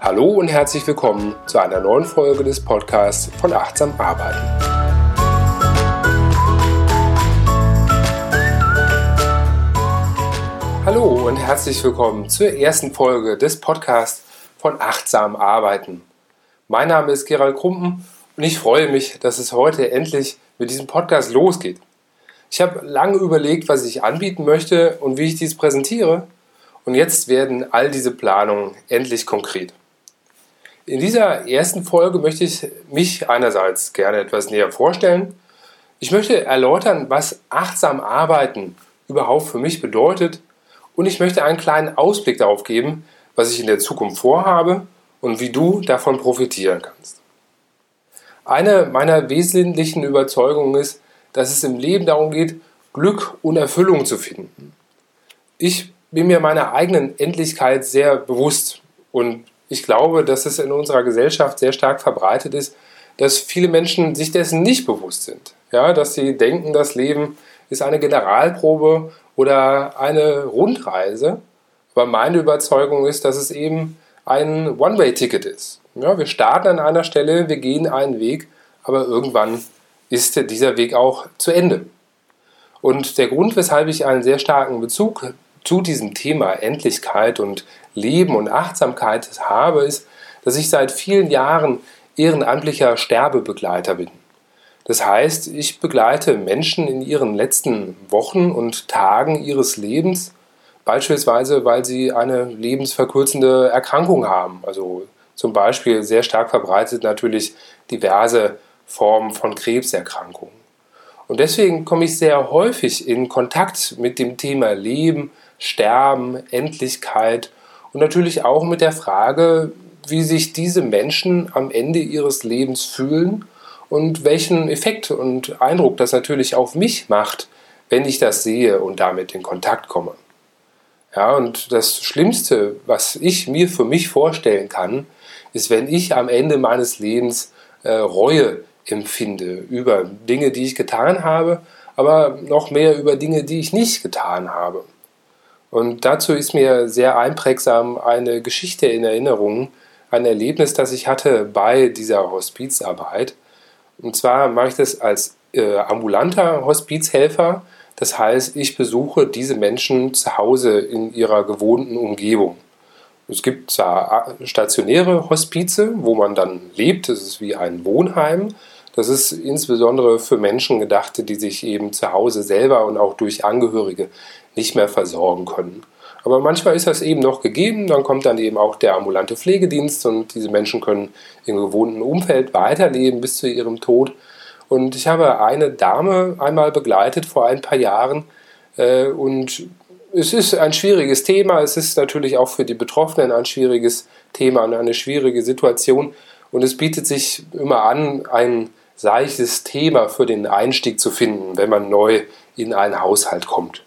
Hallo und herzlich willkommen zu einer neuen Folge des Podcasts von Achtsam Arbeiten. Hallo und herzlich willkommen zur ersten Folge des Podcasts von Achtsam Arbeiten. Mein Name ist Gerald Krumpen und ich freue mich, dass es heute endlich mit diesem Podcast losgeht. Ich habe lange überlegt, was ich anbieten möchte und wie ich dies präsentiere. Und jetzt werden all diese Planungen endlich konkret. In dieser ersten Folge möchte ich mich einerseits gerne etwas näher vorstellen. Ich möchte erläutern, was achtsam arbeiten überhaupt für mich bedeutet und ich möchte einen kleinen Ausblick darauf geben, was ich in der Zukunft vorhabe und wie du davon profitieren kannst. Eine meiner wesentlichen Überzeugungen ist, dass es im Leben darum geht, Glück und Erfüllung zu finden. Ich bin mir meiner eigenen Endlichkeit sehr bewusst und ich glaube, dass es in unserer Gesellschaft sehr stark verbreitet ist, dass viele Menschen sich dessen nicht bewusst sind. Ja, dass sie denken, das Leben ist eine Generalprobe oder eine Rundreise. Aber meine Überzeugung ist, dass es eben ein One-Way-Ticket ist. Ja, wir starten an einer Stelle, wir gehen einen Weg, aber irgendwann ist dieser Weg auch zu Ende. Und der Grund, weshalb ich einen sehr starken Bezug zu diesem Thema Endlichkeit und Leben und Achtsamkeit habe, ist, dass ich seit vielen Jahren ehrenamtlicher Sterbebegleiter bin. Das heißt, ich begleite Menschen in ihren letzten Wochen und Tagen ihres Lebens, beispielsweise weil sie eine lebensverkürzende Erkrankung haben. Also zum Beispiel sehr stark verbreitet natürlich diverse Formen von Krebserkrankungen. Und deswegen komme ich sehr häufig in Kontakt mit dem Thema Leben, Sterben, Endlichkeit und natürlich auch mit der Frage, wie sich diese Menschen am Ende ihres Lebens fühlen und welchen Effekt und Eindruck das natürlich auf mich macht, wenn ich das sehe und damit in Kontakt komme. Ja, und das Schlimmste, was ich mir für mich vorstellen kann, ist, wenn ich am Ende meines Lebens äh, Reue empfinde über Dinge, die ich getan habe, aber noch mehr über Dinge, die ich nicht getan habe. Und dazu ist mir sehr einprägsam eine Geschichte in Erinnerung, ein Erlebnis, das ich hatte bei dieser Hospizarbeit. Und zwar mache ich das als äh, ambulanter Hospizhelfer. Das heißt, ich besuche diese Menschen zu Hause in ihrer gewohnten Umgebung. Es gibt zwar stationäre Hospize, wo man dann lebt, das ist wie ein Wohnheim. Das ist insbesondere für Menschen gedacht, die sich eben zu Hause selber und auch durch Angehörige nicht mehr versorgen können. Aber manchmal ist das eben noch gegeben, dann kommt dann eben auch der ambulante Pflegedienst und diese Menschen können im gewohnten Umfeld weiterleben bis zu ihrem Tod. Und ich habe eine Dame einmal begleitet vor ein paar Jahren äh, und es ist ein schwieriges Thema, es ist natürlich auch für die Betroffenen ein schwieriges Thema und eine schwierige Situation und es bietet sich immer an, ein seichtes Thema für den Einstieg zu finden, wenn man neu in einen Haushalt kommt.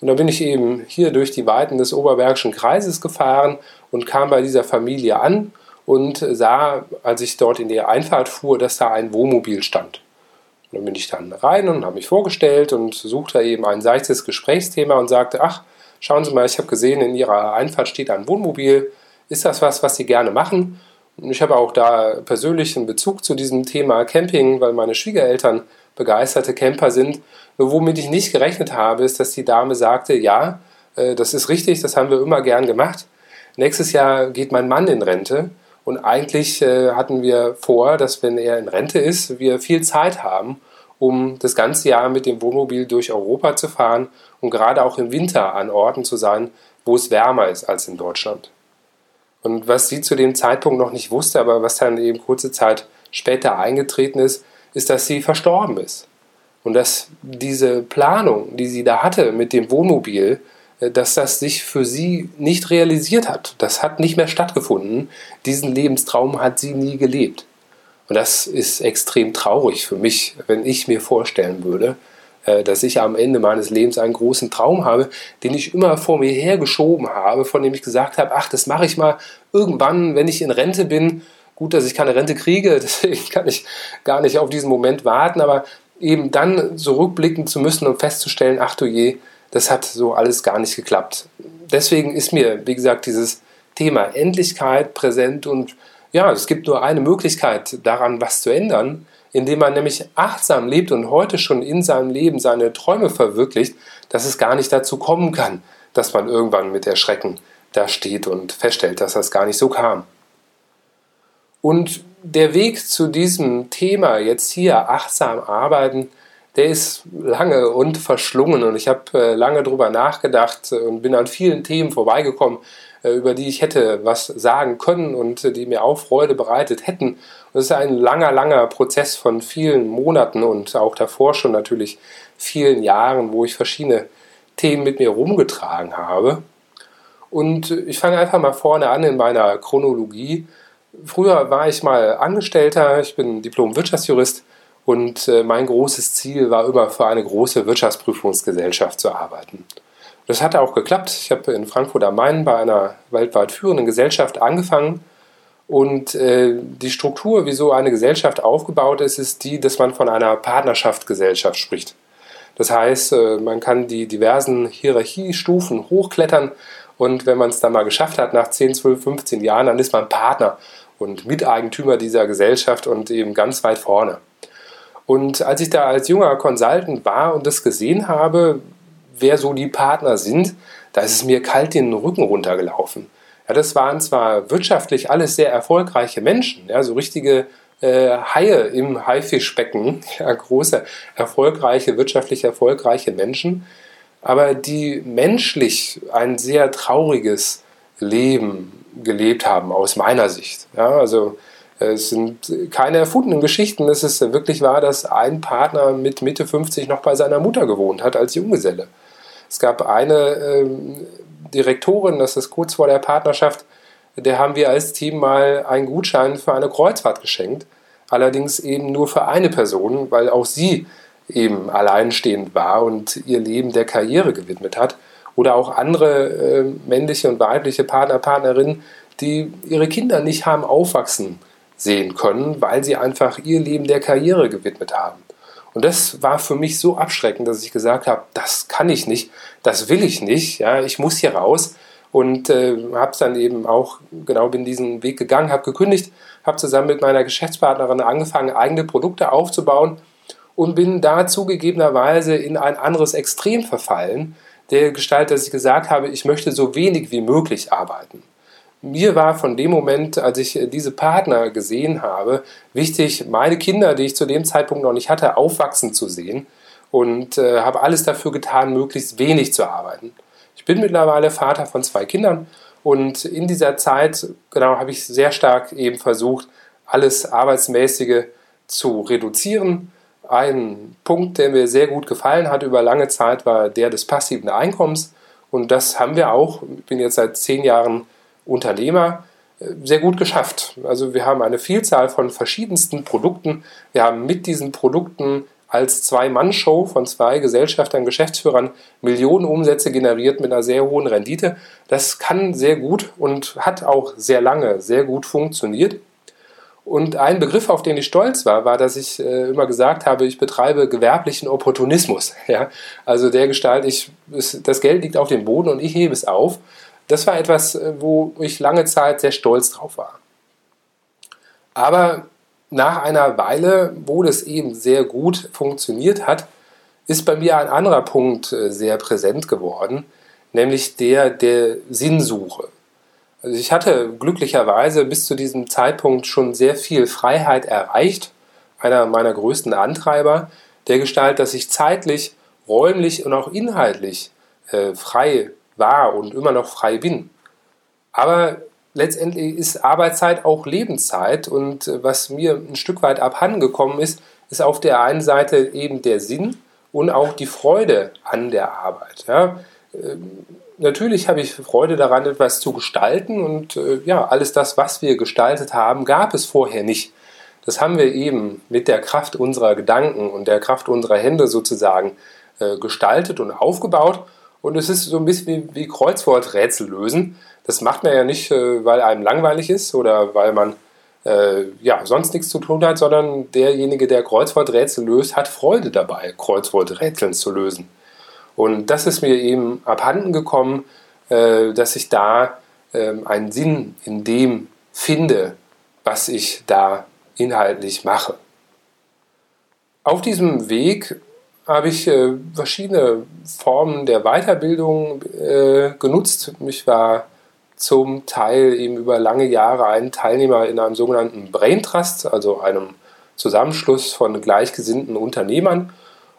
Und dann bin ich eben hier durch die Weiten des Oberbergischen Kreises gefahren und kam bei dieser Familie an und sah, als ich dort in die Einfahrt fuhr, dass da ein Wohnmobil stand. Und dann bin ich dann rein und habe mich vorgestellt und suchte eben ein seichtes Gesprächsthema und sagte, ach, schauen Sie mal, ich habe gesehen, in Ihrer Einfahrt steht ein Wohnmobil. Ist das was, was Sie gerne machen? Ich habe auch da persönlichen Bezug zu diesem Thema Camping, weil meine Schwiegereltern begeisterte Camper sind nur womit ich nicht gerechnet habe, ist, dass die Dame sagte, ja, äh, das ist richtig, das haben wir immer gern gemacht. Nächstes Jahr geht mein Mann in Rente und eigentlich äh, hatten wir vor, dass wenn er in Rente ist, wir viel Zeit haben, um das ganze Jahr mit dem Wohnmobil durch Europa zu fahren und gerade auch im Winter an Orten zu sein, wo es wärmer ist als in Deutschland. Und was sie zu dem Zeitpunkt noch nicht wusste, aber was dann eben kurze Zeit später eingetreten ist, ist, dass sie verstorben ist. Und dass diese Planung, die sie da hatte mit dem Wohnmobil, äh, dass das sich für sie nicht realisiert hat. Das hat nicht mehr stattgefunden. Diesen Lebenstraum hat sie nie gelebt. Und das ist extrem traurig für mich, wenn ich mir vorstellen würde, dass ich am Ende meines Lebens einen großen Traum habe, den ich immer vor mir hergeschoben habe, von dem ich gesagt habe, ach, das mache ich mal irgendwann, wenn ich in Rente bin. Gut, dass ich keine Rente kriege, deswegen kann ich gar nicht auf diesen Moment warten, aber eben dann so rückblicken zu müssen und festzustellen, ach du je, das hat so alles gar nicht geklappt. Deswegen ist mir, wie gesagt, dieses Thema Endlichkeit präsent und ja, es gibt nur eine Möglichkeit daran, was zu ändern, indem man nämlich achtsam lebt und heute schon in seinem Leben seine Träume verwirklicht, dass es gar nicht dazu kommen kann, dass man irgendwann mit Erschrecken da steht und feststellt, dass das gar nicht so kam. Und der Weg zu diesem Thema, jetzt hier achtsam arbeiten, der ist lange und verschlungen und ich habe äh, lange darüber nachgedacht und bin an vielen Themen vorbeigekommen, äh, über die ich hätte was sagen können und äh, die mir auch Freude bereitet hätten. Und es ist ein langer, langer Prozess von vielen Monaten und auch davor schon natürlich vielen Jahren, wo ich verschiedene Themen mit mir rumgetragen habe. Und ich fange einfach mal vorne an in meiner Chronologie. Früher war ich mal Angestellter, ich bin Diplom-Wirtschaftsjurist und äh, mein großes Ziel war immer für eine große Wirtschaftsprüfungsgesellschaft zu arbeiten. Das hat auch geklappt. Ich habe in Frankfurt am Main bei einer weltweit führenden Gesellschaft angefangen. Und äh, die Struktur, wie so eine Gesellschaft aufgebaut ist, ist die, dass man von einer Partnerschaftsgesellschaft spricht. Das heißt, äh, man kann die diversen Hierarchiestufen hochklettern und wenn man es dann mal geschafft hat, nach 10, 12, 15 Jahren, dann ist man Partner und Miteigentümer dieser Gesellschaft und eben ganz weit vorne. Und als ich da als junger Consultant war und das gesehen habe, wer so die Partner sind, da ist es mir kalt den Rücken runtergelaufen. Ja, das waren zwar wirtschaftlich alles sehr erfolgreiche Menschen, ja, so richtige äh, Haie im Haifischbecken, ja, große, erfolgreiche, wirtschaftlich erfolgreiche Menschen, aber die menschlich ein sehr trauriges Leben gelebt haben, aus meiner Sicht. Ja, also es sind keine erfundenen Geschichten. Es ist wirklich wahr, dass ein Partner mit Mitte 50 noch bei seiner Mutter gewohnt hat als Junggeselle. Es gab eine äh, Direktorin, das ist kurz vor der Partnerschaft, der haben wir als Team mal einen Gutschein für eine Kreuzfahrt geschenkt. Allerdings eben nur für eine Person, weil auch sie eben alleinstehend war und ihr Leben der Karriere gewidmet hat. Oder auch andere äh, männliche und weibliche Partner, Partnerinnen, die ihre Kinder nicht haben aufwachsen sehen können, weil sie einfach ihr Leben der Karriere gewidmet haben. Und das war für mich so abschreckend, dass ich gesagt habe, das kann ich nicht, das will ich nicht, ja, ich muss hier raus und äh, habe dann eben auch genau bin diesen Weg gegangen, habe gekündigt, habe zusammen mit meiner Geschäftspartnerin angefangen, eigene Produkte aufzubauen und bin da zugegebenerweise in ein anderes Extrem verfallen, der Gestalt, dass ich gesagt habe, ich möchte so wenig wie möglich arbeiten mir war von dem Moment, als ich äh, diese Partner gesehen habe, wichtig, meine Kinder, die ich zu dem Zeitpunkt noch nicht hatte, aufwachsen zu sehen und äh, habe alles dafür getan, möglichst wenig zu arbeiten. Ich bin mittlerweile Vater von zwei Kindern und in dieser Zeit, genau, habe ich sehr stark eben versucht, alles Arbeitsmäßige zu reduzieren. Ein Punkt, der mir sehr gut gefallen hat über lange Zeit, war der des passiven Einkommens. Und das haben wir auch. Ich bin jetzt seit zehn Jahren Unternehmer äh, sehr gut geschafft. Also wir haben eine Vielzahl von verschiedensten Produkten. Wir haben mit diesen Produkten als Zwei-Mann-Show von zwei Gesellschaftern, Geschäftsführern Millionen Umsätze generiert mit einer sehr hohen Rendite. Das kann sehr gut und hat auch sehr lange sehr gut funktioniert. Und ein Begriff, auf den ich stolz war, war, dass ich äh, immer gesagt habe, ich betreibe gewerblichen Opportunismus. Ja? Also der Gestalt, ich, das Geld liegt auf dem Boden und ich hebe es auf. Das war etwas, äh, wo ich lange Zeit sehr stolz drauf war. Aber nach einer Weile, wo das eben sehr gut funktioniert hat, ist bei mir ein anderer Punkt äh, sehr präsent geworden, nämlich der der Sinnsuche. Also ich hatte glücklicherweise bis zu diesem Zeitpunkt schon sehr viel Freiheit erreicht, einer meiner größten Antreiber, der Gestalt, dass ich zeitlich, räumlich und auch inhaltlich äh, frei war und immer noch frei bin. Aber letztendlich ist Arbeitszeit auch Lebenszeit und äh, was mir ein Stück weit abhandengekommen ist, ist auf der einen Seite eben der Sinn und auch die Freude an der Arbeit. Ja. Ähm, natürlich habe ich Freude daran, etwas zu gestalten und äh, ja, alles das, was wir gestaltet haben, gab es vorher nicht. Das haben wir eben mit der Kraft unserer Gedanken und der Kraft unserer Hände sozusagen äh, gestaltet und aufgebaut und es ist so ein bisschen wie, wie Kreuzworträtsel lösen. Das macht man ja nicht, äh, weil einem langweilig ist oder weil man äh, ja, sonst nichts zu tun hat, sondern derjenige, der Kreuzworträtsel löst, hat Freude dabei, Kreuzworträtseln zu lösen. Und das ist mir eben abhanden gekommen, äh, dass ich da äh, einen Sinn in dem finde, was ich da inhaltlich mache. Auf diesem Weg habe ich äh, verschiedene Formen der Weiterbildung äh, genutzt. Ich war zum Teil eben über lange Jahre ein Teilnehmer in einem sogenannten Brain Trust, also einem Zusammenschluss von gleichgesinnten Unternehmern.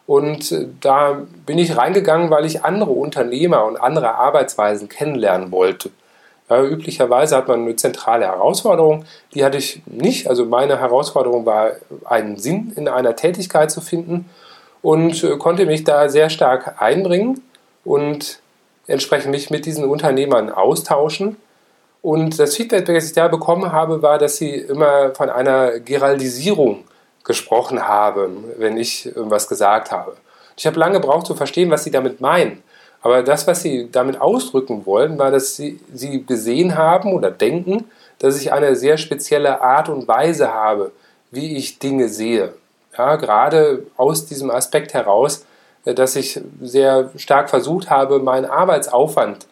Und äh, da bin ich reingegangen, weil ich andere Unternehmer und andere Arbeitsweisen kennenlernen wollte. Ja, üblicherweise hat man eine zentrale Herausforderung, die hatte ich nicht. Also meine Herausforderung war, einen Sinn in einer Tätigkeit zu finden und äh, konnte mich da sehr stark einbringen und entsprechend mich mit diesen Unternehmern austauschen. Und das Feedback, das ich da bekommen habe, war, dass sie immer von einer Geraldisierung gesprochen haben, wenn ich irgendwas gesagt habe. Ich habe lange gebraucht zu verstehen, was sie damit meinen. Aber das, was sie damit ausdrücken wollen, war, dass sie, sie gesehen haben oder denken, dass ich eine sehr spezielle Art und Weise habe, wie ich Dinge sehe. Ja, gerade aus diesem Aspekt heraus, äh, dass ich sehr stark versucht habe, meinen Arbeitsaufwand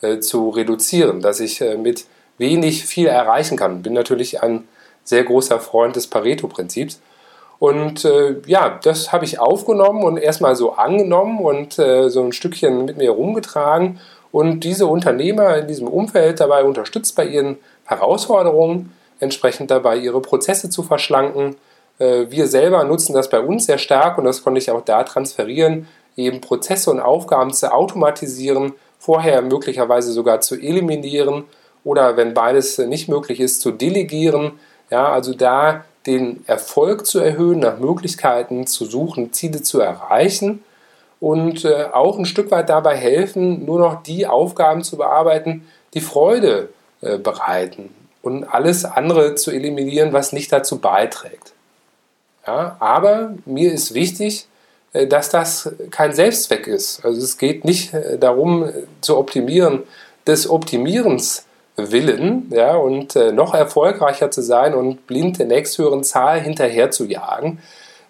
äh, zu reduzieren, dass ich äh, mit wenig viel erreichen kann. Bin natürlich ein sehr großer Freund des Pareto-Prinzips. Und äh, ja, das habe ich aufgenommen und erstmal so angenommen und äh, so ein Stückchen mit mir rumgetragen und diese Unternehmer in diesem Umfeld dabei unterstützt bei ihren Herausforderungen, entsprechend dabei ihre Prozesse zu verschlanken, wir selber nutzen das bei uns sehr stark und das konnte ich auch da transferieren, eben Prozesse und Aufgaben zu automatisieren, vorher möglicherweise sogar zu eliminieren oder wenn beides nicht möglich ist, zu delegieren. Ja, also da den Erfolg zu erhöhen, nach Möglichkeiten zu suchen, Ziele zu erreichen und äh, auch ein Stück weit dabei helfen, nur noch die Aufgaben zu bearbeiten, die Freude äh, bereiten und alles andere zu eliminieren, was nicht dazu beiträgt. Ja, aber mir ist wichtig, äh, dass das kein Selbstzweck ist. Also es geht nicht äh, darum äh, zu optimieren des Optimierens willen ja, und noch erfolgreicher zu sein und blind der nächsthöheren Zahl hinterher zu jagen,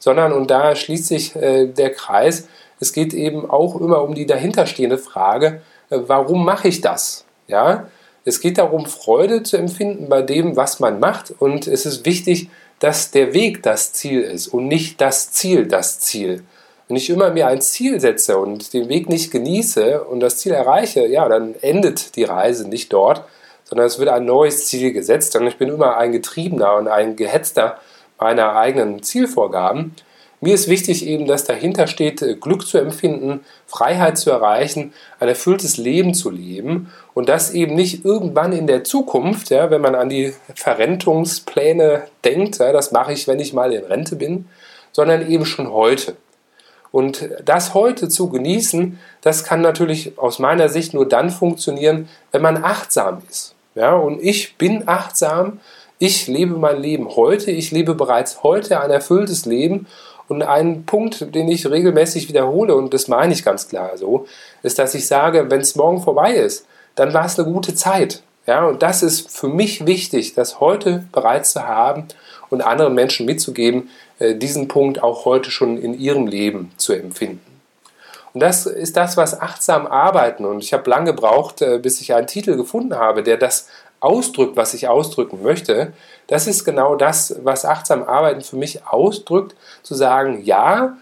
sondern, und da schließt sich der Kreis, es geht eben auch immer um die dahinterstehende Frage, warum mache ich das? Ja, es geht darum, Freude zu empfinden bei dem, was man macht und es ist wichtig, dass der Weg das Ziel ist und nicht das Ziel das Ziel. Wenn ich immer mir ein Ziel setze und den Weg nicht genieße und das Ziel erreiche, ja, dann endet die Reise nicht dort, sondern es wird ein neues Ziel gesetzt und ich bin immer ein Getriebener und ein Gehetzter meiner eigenen Zielvorgaben. Mir ist wichtig eben, dass dahinter steht, äh, Glück zu empfinden, Freiheit zu erreichen, ein erfülltes Leben zu leben und das eben nicht irgendwann in der Zukunft, ja, wenn man an die Verrentungspläne denkt, ja, das mache ich, wenn ich mal in Rente bin, sondern eben schon heute. Und das heute zu genießen, das kann natürlich aus meiner Sicht nur dann funktionieren, wenn man achtsam ist. Ja, und ich bin achtsam, ich lebe mein Leben heute, ich lebe bereits heute ein erfülltes Leben und ein Punkt, den ich regelmäßig wiederhole, und das meine ich ganz klar so, ist, dass ich sage, wenn es morgen vorbei ist, dann war es eine gute Zeit. Ja, und das ist für mich wichtig, das heute bereits zu haben und anderen Menschen mitzugeben, äh, diesen Punkt auch heute schon in ihrem Leben zu empfinden. Und das ist das, was achtsam arbeiten. Und ich habe lange gebraucht, äh, bis ich einen Titel gefunden habe, der das ausdrückt, was ich ausdrücken möchte, das ist genau das, was achtsam Arbeiten für mich ausdrückt, zu sagen, ja,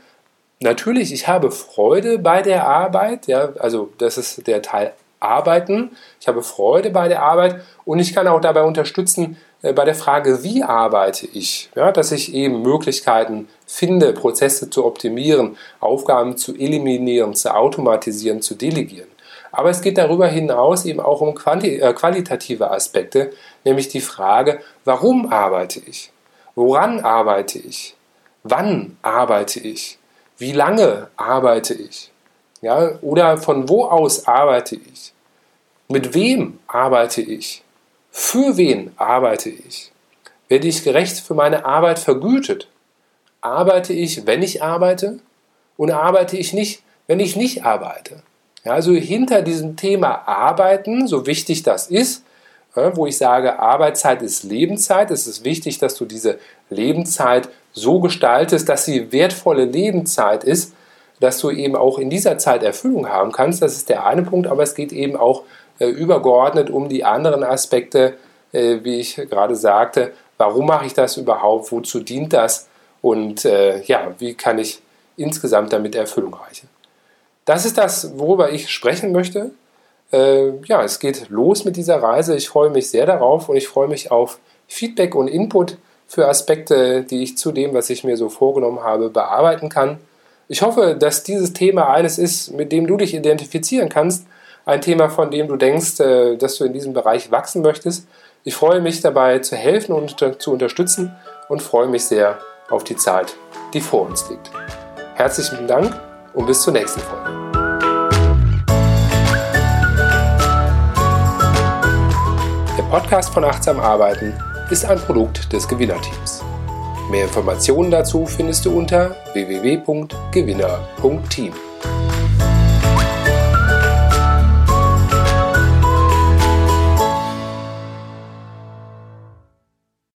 natürlich, ich habe Freude bei der Arbeit, ja, also das ist der Teil Arbeiten, ich habe Freude bei der Arbeit und ich kann auch dabei unterstützen äh, bei der Frage, wie arbeite ich, ja, dass ich eben Möglichkeiten finde, Prozesse zu optimieren, Aufgaben zu eliminieren, zu automatisieren, zu delegieren. Aber es geht darüber hinaus eben auch um äh, qualitative Aspekte, nämlich die Frage, warum arbeite ich? Woran arbeite ich? Wann arbeite ich? Wie lange arbeite ich? Ja, oder von wo aus arbeite ich? Mit wem arbeite ich? Für wen arbeite ich? Werde ich gerecht für meine Arbeit vergütet? Arbeite ich, wenn ich arbeite? Und arbeite ich nicht, wenn ich nicht arbeite? Ja, also hinter diesem Thema Arbeiten, so wichtig das ist, wo ich sage, Arbeitszeit ist Lebenszeit. Es ist wichtig, dass du diese Lebenszeit so gestaltest, dass sie wertvolle Lebenszeit ist, dass du eben auch in dieser Zeit Erfüllung haben kannst. Das ist der eine Punkt, aber es geht eben auch äh, übergeordnet um die anderen Aspekte, äh, wie ich gerade sagte. Warum mache ich das überhaupt? Wozu dient das? Und äh, ja, wie kann ich insgesamt damit Erfüllung erreichen? Das ist das, worüber ich sprechen möchte. Äh, ja, es geht los mit dieser Reise. Ich freue mich sehr darauf und ich freue mich auf Feedback und Input für Aspekte, die ich zu dem, was ich mir so vorgenommen habe, bearbeiten kann. Ich hoffe, dass dieses Thema eines ist, mit dem du dich identifizieren kannst. Ein Thema, von dem du denkst, äh, dass du in diesem Bereich wachsen möchtest. Ich freue mich dabei zu helfen und zu unterstützen und freue mich sehr auf die Zeit, die vor uns liegt. Herzlichen Dank und bis zur nächsten Folge. Der Podcast von Achtsam Arbeiten ist ein Produkt des Gewinnerteams. Mehr Informationen dazu findest du unter www.gewinner.team.